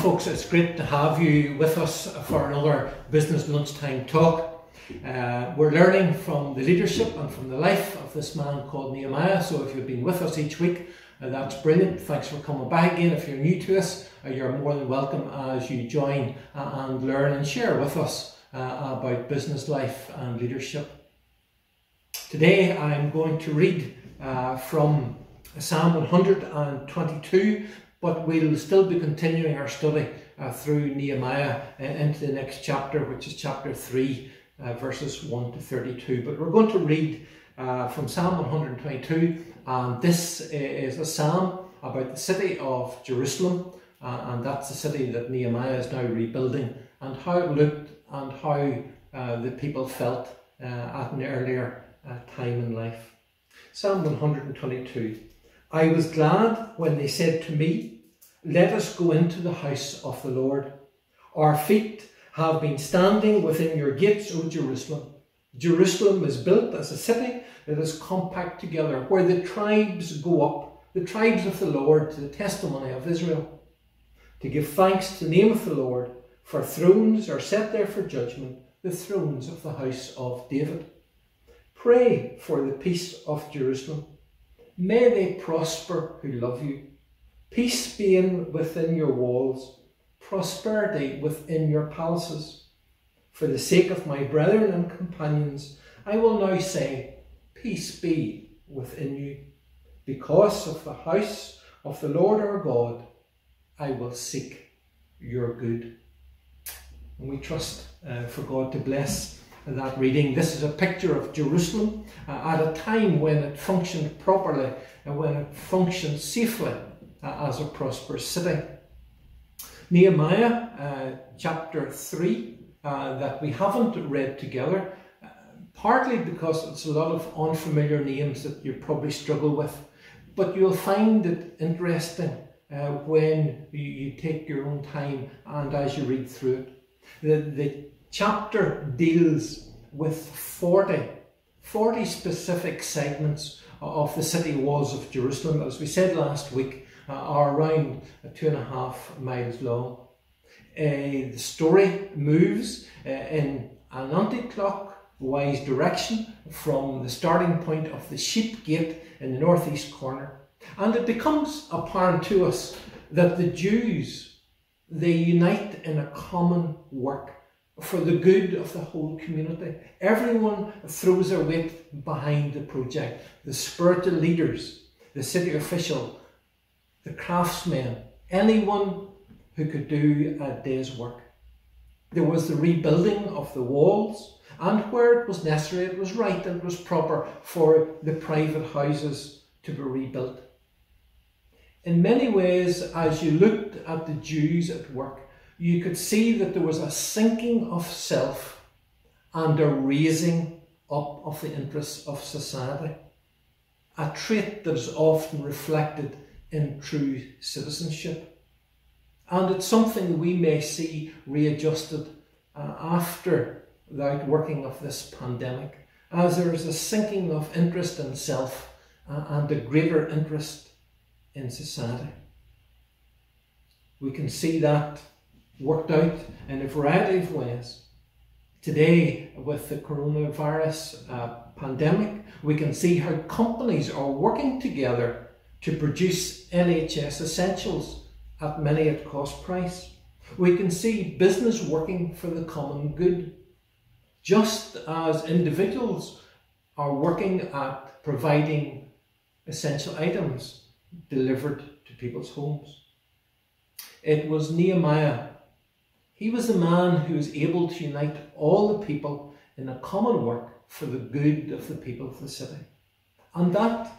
folks. It's great to have you with us for another business lunchtime talk. Uh, we're learning from the leadership and from the life of this man called Nehemiah. So, if you've been with us each week, uh, that's brilliant. Thanks for coming back again. If you're new to us, uh, you're more than welcome as you join uh, and learn and share with us uh, about business life and leadership. Today, I'm going to read uh, from Psalm 122 but we'll still be continuing our study uh, through Nehemiah uh, into the next chapter, which is chapter 3, uh, verses 1 to 32. But we're going to read uh, from Psalm 122, and this is a psalm about the city of Jerusalem, uh, and that's the city that Nehemiah is now rebuilding, and how it looked and how uh, the people felt at an earlier time in life. Psalm 122. I was glad when they said to me, Let us go into the house of the Lord. Our feet have been standing within your gates, O Jerusalem. Jerusalem is built as a city that is compact together, where the tribes go up, the tribes of the Lord, to the testimony of Israel, to give thanks to the name of the Lord, for thrones are set there for judgment, the thrones of the house of David. Pray for the peace of Jerusalem. May they prosper who love you. Peace be in within your walls, prosperity within your palaces. For the sake of my brethren and companions, I will now say, Peace be within you. Because of the house of the Lord our God, I will seek your good. And we trust uh, for God to bless that reading. This is a picture of Jerusalem uh, at a time when it functioned properly and when it functioned safely uh, as a prosperous city. Nehemiah uh, chapter 3 uh, that we haven't read together, uh, partly because it's a lot of unfamiliar names that you probably struggle with, but you'll find it interesting uh, when you, you, take your own time and as you read through it. The, the chapter deals with 40, 40 specific segments of the city walls of Jerusalem, as we said last week, uh, are around two and a half miles long. Uh, the story moves uh, in an anti-clockwise direction from the starting point of the sheep gate in the northeast corner. And it becomes apparent to us that the Jews, they unite in a common work for the good of the whole community. Everyone throws their weight behind the project. The spiritual leaders, the city official, the craftsmen, anyone who could do a day's work. There was the rebuilding of the walls, and where it was necessary, it was right and it was proper for the private houses to be rebuilt. In many ways, as you looked at the Jews at work, you could see that there was a sinking of self and a raising up of the interests of society. A trait that is often reflected in true citizenship. And it's something we may see readjusted uh, after the outworking of this pandemic, as there is a sinking of interest in self uh, and a greater interest in society. We can see that worked out in a variety of ways. Today, with the coronavirus uh, pandemic, we can see how companies are working together to produce NHS essentials at many at cost price. We can see business working for the common good, just as individuals are working at providing essential items delivered to people's homes. It was Nehemiah he was the man who was able to unite all the people in a common work for the good of the people of the city. And that,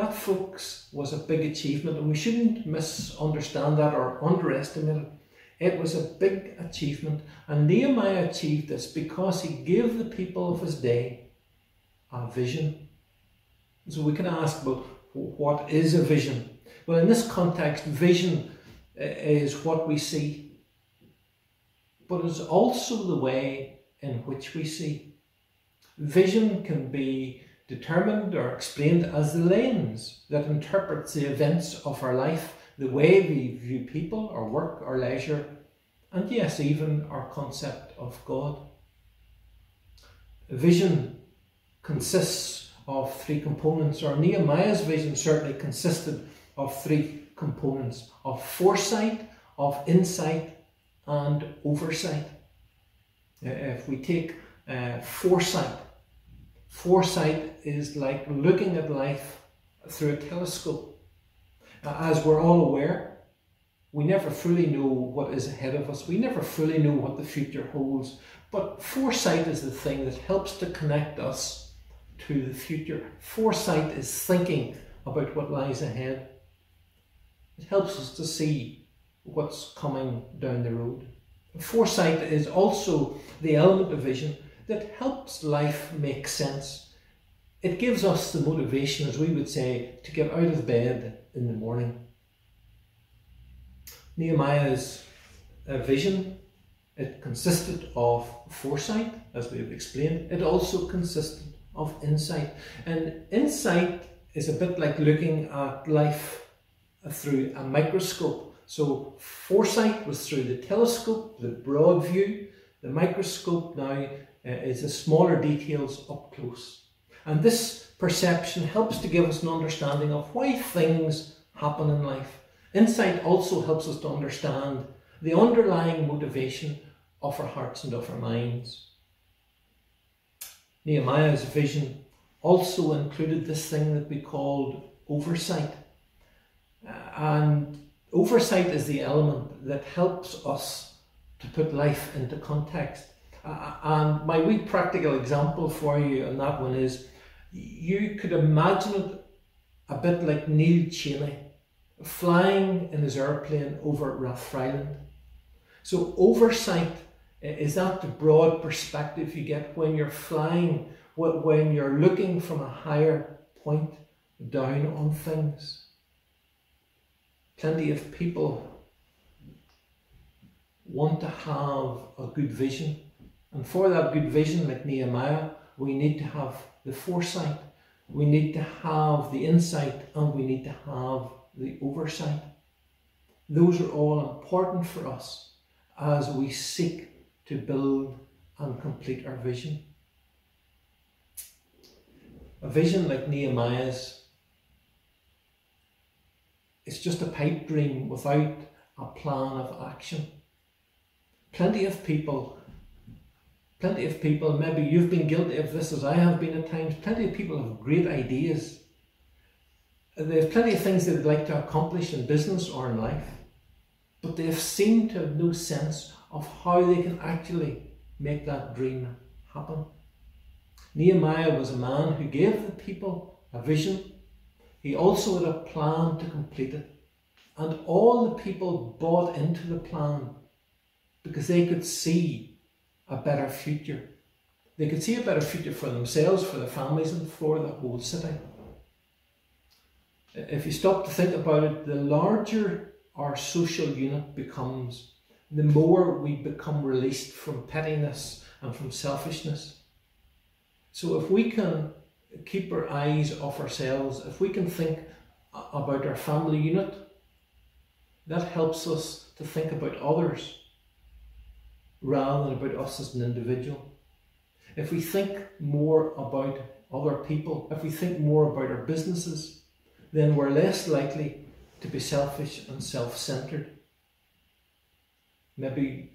that, folks, was a big achievement, and we shouldn't misunderstand that or underestimate it. It was a big achievement, and Nehemiah achieved this because he gave the people of his day a vision. So we can ask, well, what is a vision? Well, in this context, vision uh, is what we see but it's also the way in which we see. Vision can be determined or explained as the lens that interprets the events of our life the way we view people, our work, our leisure, and yes, even our concept of God. Vision consists of three components, or Nehemiah's vision certainly consisted of three components of foresight, of insight, and oversight. If we take uh, foresight, foresight is like looking at life through a telescope. Uh, as we're all aware, we never fully know what is ahead of us. We never fully know what the future holds. But foresight is the thing that helps to connect us to the future. Foresight is thinking about what lies ahead. It helps us to see what's coming down the road. Foresight is also the element of vision that helps life make sense. It gives us the motivation, as we would say, to get out of bed in the morning. Nehemiah's uh, vision, it consisted of foresight, as we have explained. It also consisted of insight. And insight is a bit like looking at life through a microscope. So foresight was through the telescope, the broad view. The microscope now uh, is the smaller details up close. And this perception helps to give us an understanding of why things happen in life. Insight also helps us to understand the underlying motivation of our hearts and of our minds. Nehemiah's vision also included this thing that we called oversight. Uh, and oversight is the element that helps us to put life into context. Uh, and my wee practical example for you on that one is you could imagine it a bit like Neil Cheney flying in his airplane over Rathfriland. So oversight is that the broad perspective you get when you're flying, when you're looking from a higher point down on things. Plenty of people want to have a good vision. And for that good vision, like Nehemiah, we need to have the foresight, we need to have the insight, and we need to have the oversight. Those are all important for us as we seek to build and complete our vision. A vision like Nehemiah's is just a pipe dream without a plan of action. Plenty of people, plenty of people, maybe you've been guilty of this as I have been at times, plenty of people have great ideas have plenty of things they would like to accomplish in business or in life, but they seemed to have no sense of how they can actually make that dream happen. Nehemiah was a man who gave the people a vision. He also had a plan to complete it. And all the people bought into the plan because they could see a better future. They could see a better future for themselves, for their families, and for the whole city if you stop to think about it, the larger our social unit becomes, the more we become released from pettiness and from selfishness. So if we can keep our eyes off ourselves, if we can think about our family unit, that helps us to think about others rather than about us as an individual. If we think more about other people, if we think more about our businesses, then we're less likely to be selfish and self centered. Maybe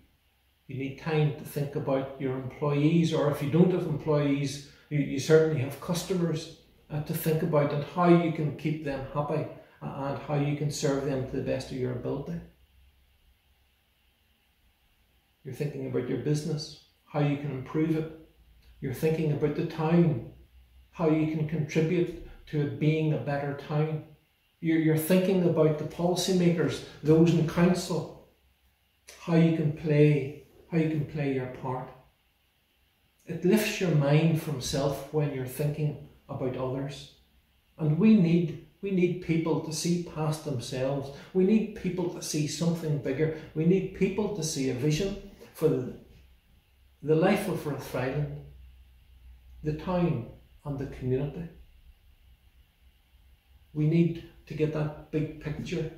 you need time to think about your employees, or if you don't have employees, you, you certainly have customers uh, to think about and how you can keep them happy and how you can serve them to the best of your ability. You're thinking about your business, how you can improve it. You're thinking about the town, how you can contribute to it being a better town. You're, you're thinking about the policymakers, those in council, how you can play, how you can play your part. It lifts your mind from self when you're thinking about others. And we need we need people to see past themselves. We need people to see something bigger. We need people to see a vision for the, the life of Rathfriland, the town and the community. We need to get that big picture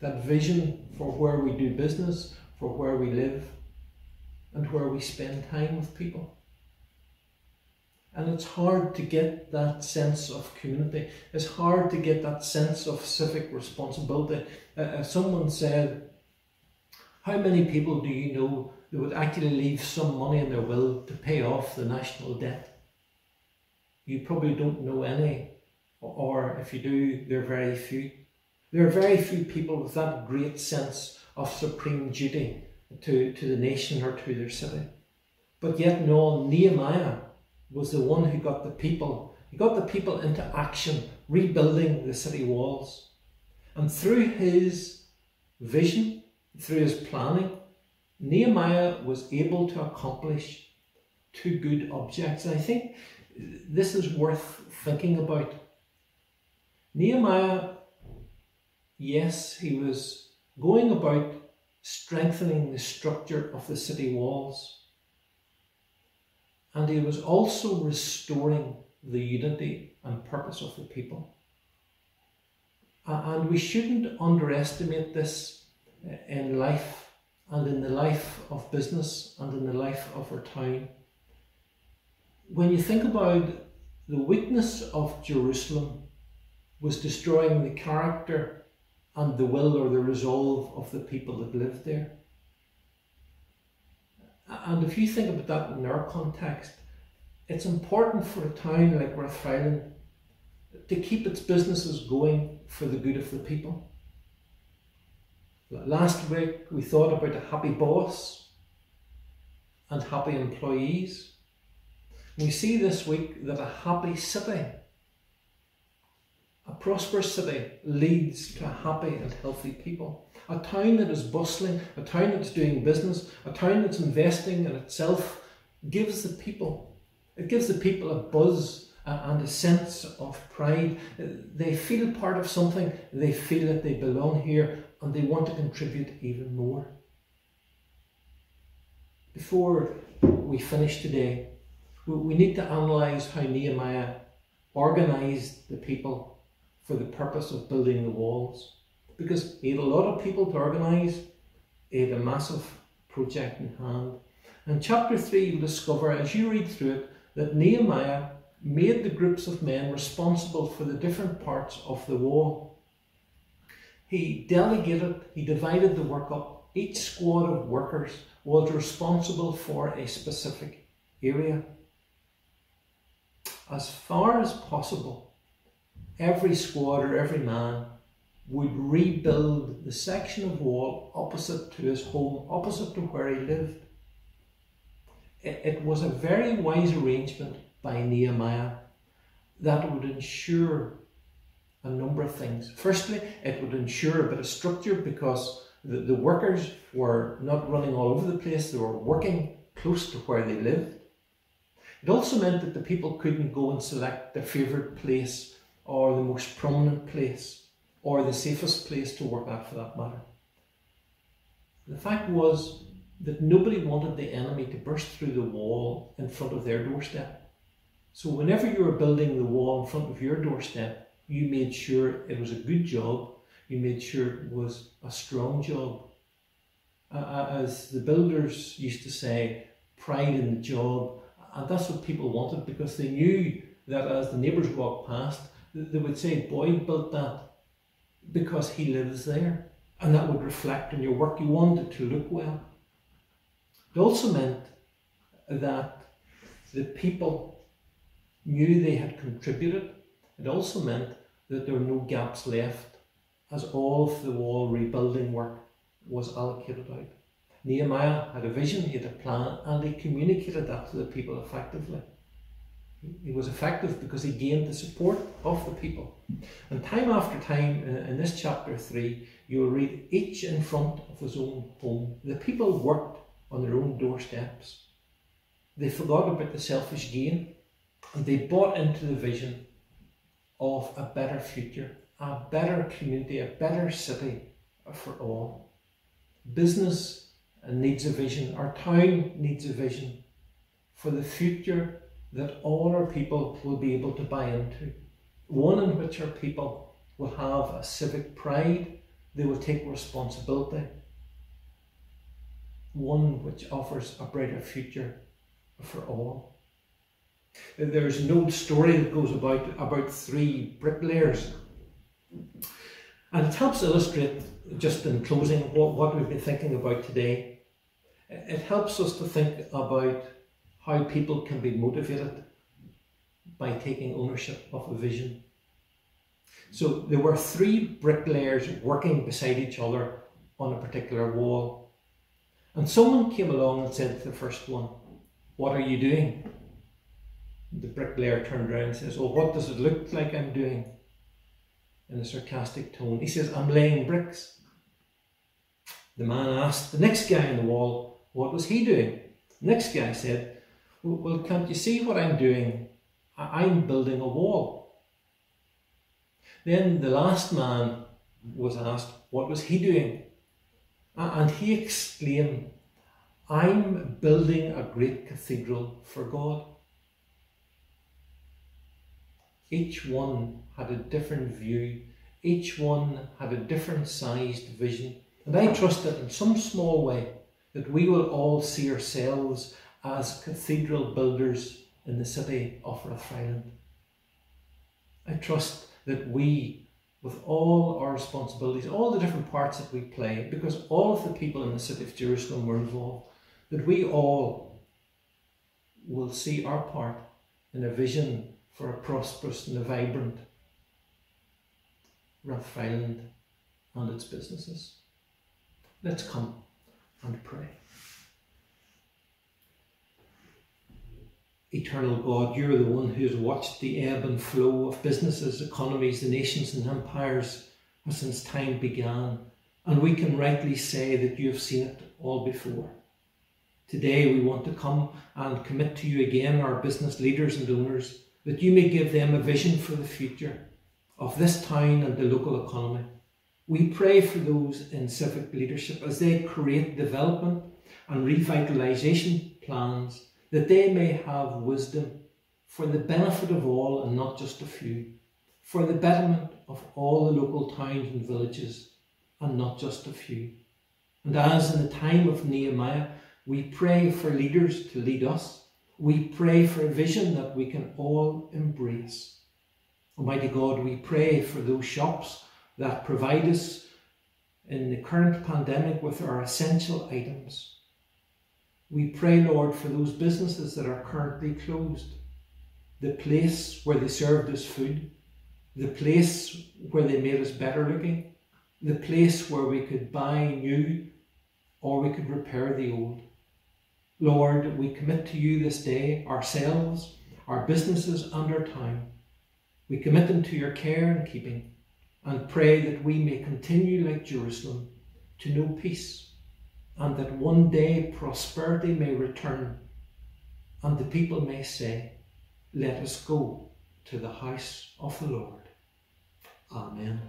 that vision for where we do business, for where we live, and where we spend time with people. And it's hard to get that sense of community. It's hard to get that sense of civic responsibility. Uh, someone said, How many people do you know that would actually leave some money in their will to pay off the national debt? You probably don't know any, or if you do, there are very few. There are very few people with that great sense of supreme duty to, to the nation or to their city. But yet, no, Nehemiah was the one who got the people, he got the people into action, rebuilding the city walls. And through his vision, through his planning, Nehemiah was able to accomplish two good objects. And I think this is worth thinking about. Nehemiah, yes, he was going about strengthening the structure of the city walls. And he was also restoring the unity and purpose of the people. And we shouldn't underestimate this uh, in life and in the life of business and in the life of our town. When you think about the weakness of Jerusalem was destroying the character and the will or the resolve of the people that lived there. And if you think about that in our context, it's important for a town like Rathfriland to keep its businesses going for the good of the people. Last week we thought about a happy boss and happy employees. We see this week that a happy city a prosperous city leads to happy and healthy people. A town that is bustling, a town that's doing business, a town that's investing in itself gives the people, it gives the people a buzz and a sense of pride. They feel part of something, they feel that they belong here, and they want to contribute even more. Before we finish today, we need to analyse how Nehemiah organised the people for the purpose of building the walls. Because he had a lot of people to organise, he had a massive project in hand. And chapter 3, you'll discover as you read through it that Nehemiah made the groups of men responsible for the different parts of the wall. He delegated, he divided the work up. Each squad of workers was responsible for a specific area. As far as possible, every squad or every man would rebuild the section of wall opposite to his home, opposite to where he lived. It, it was a very wise arrangement by Nehemiah that would ensure a number of things. Firstly, it would ensure a bit of structure because the, the workers were not running all over the place, they were working close to where they lived. It also meant that the people couldn't go and select their favourite place or the most prominent place or the safest place to work at for that matter. The fact was that nobody wanted the enemy to burst through the wall in front of their doorstep. So whenever you were building the wall in front of your doorstep, you made sure it was a good job, you made sure it was a strong job. Uh, as the builders used to say, pride in the job, and that's what people wanted because they knew that as the neighbours walked past, they would say Boyd built that because he lives there. And that would reflect on your work. You wanted to look well. It also meant that the people knew they had contributed. It also meant that there were no gaps left as all of the wall rebuilding work was allocated out. Nehemiah had a vision, he had a plan, and he communicated that to the people effectively. He was effective because he gained the support of the people. And time after time uh, in this chapter 3, you'll read each in front of his own home. The people worked on their own doorsteps. They forgot about the selfish gain and they bought into the vision of a better future, a better community, a better city for all. Business needs a vision, our town needs a vision for the future that all our people will be able to buy into. One in which our people will have a civic pride they will take responsibility, one which offers a brighter future for all. There's an old story that goes about about three bricklayers. And it helps illustrate, just in closing, what, what we've been thinking about today. It helps us to think about how people can be motivated by taking ownership of a vision. So there were three bricklayers working beside each other on a particular wall. And someone came along and said to the first one, What are you doing? The bricklayer turned around and says, Oh, what does it look like I'm doing? In a sarcastic tone. He says, I'm laying bricks. The man asked the next guy on the wall, What was he doing? The next guy said, Well, can't you see what I'm doing? I'm building a wall. Then the last man was asked, What was he doing? And he exclaimed, I'm building a great cathedral for God. Each one had a different view, each one had a different sized vision. And I trust that in some small way that we will all see ourselves as cathedral builders in the city of Rathfriland. I trust that we, with all our responsibilities, all the different parts that we play, because all of the people in the city of Jerusalem were involved, that we all will see our part in a vision for a prosperous and a vibrant Rathfriland and its businesses. Let's come and pray. Eternal God, you're the one who has watched the ebb and flow of businesses, economies, the nations, and empires since time began, and we can rightly say that you have seen it all before. Today we want to come and commit to you again our business leaders and owners that you may give them a vision for the future of this town and the local economy. We pray for those in civic leadership as they create development and revitalisation plans that they may have wisdom for the benefit of all and not just a few, for the betterment of all the local towns and villages and not just a few. And as in the time of Nehemiah, we pray for leaders to lead us we pray for a vision that we can all embrace. Almighty God, we pray for those shops that provide us in the current pandemic with our essential items. We pray, Lord, for those businesses that are currently closed, the place where they served us food, the place where they made us better looking, the place where we could buy new or we could repair the old. Lord, we commit to you this day ourselves, our businesses, and our time. We commit them to your care and keeping and pray that we may continue like Jerusalem to know peace and that one day prosperity may return and the people may say, Let us go to the house of the Lord. Amen.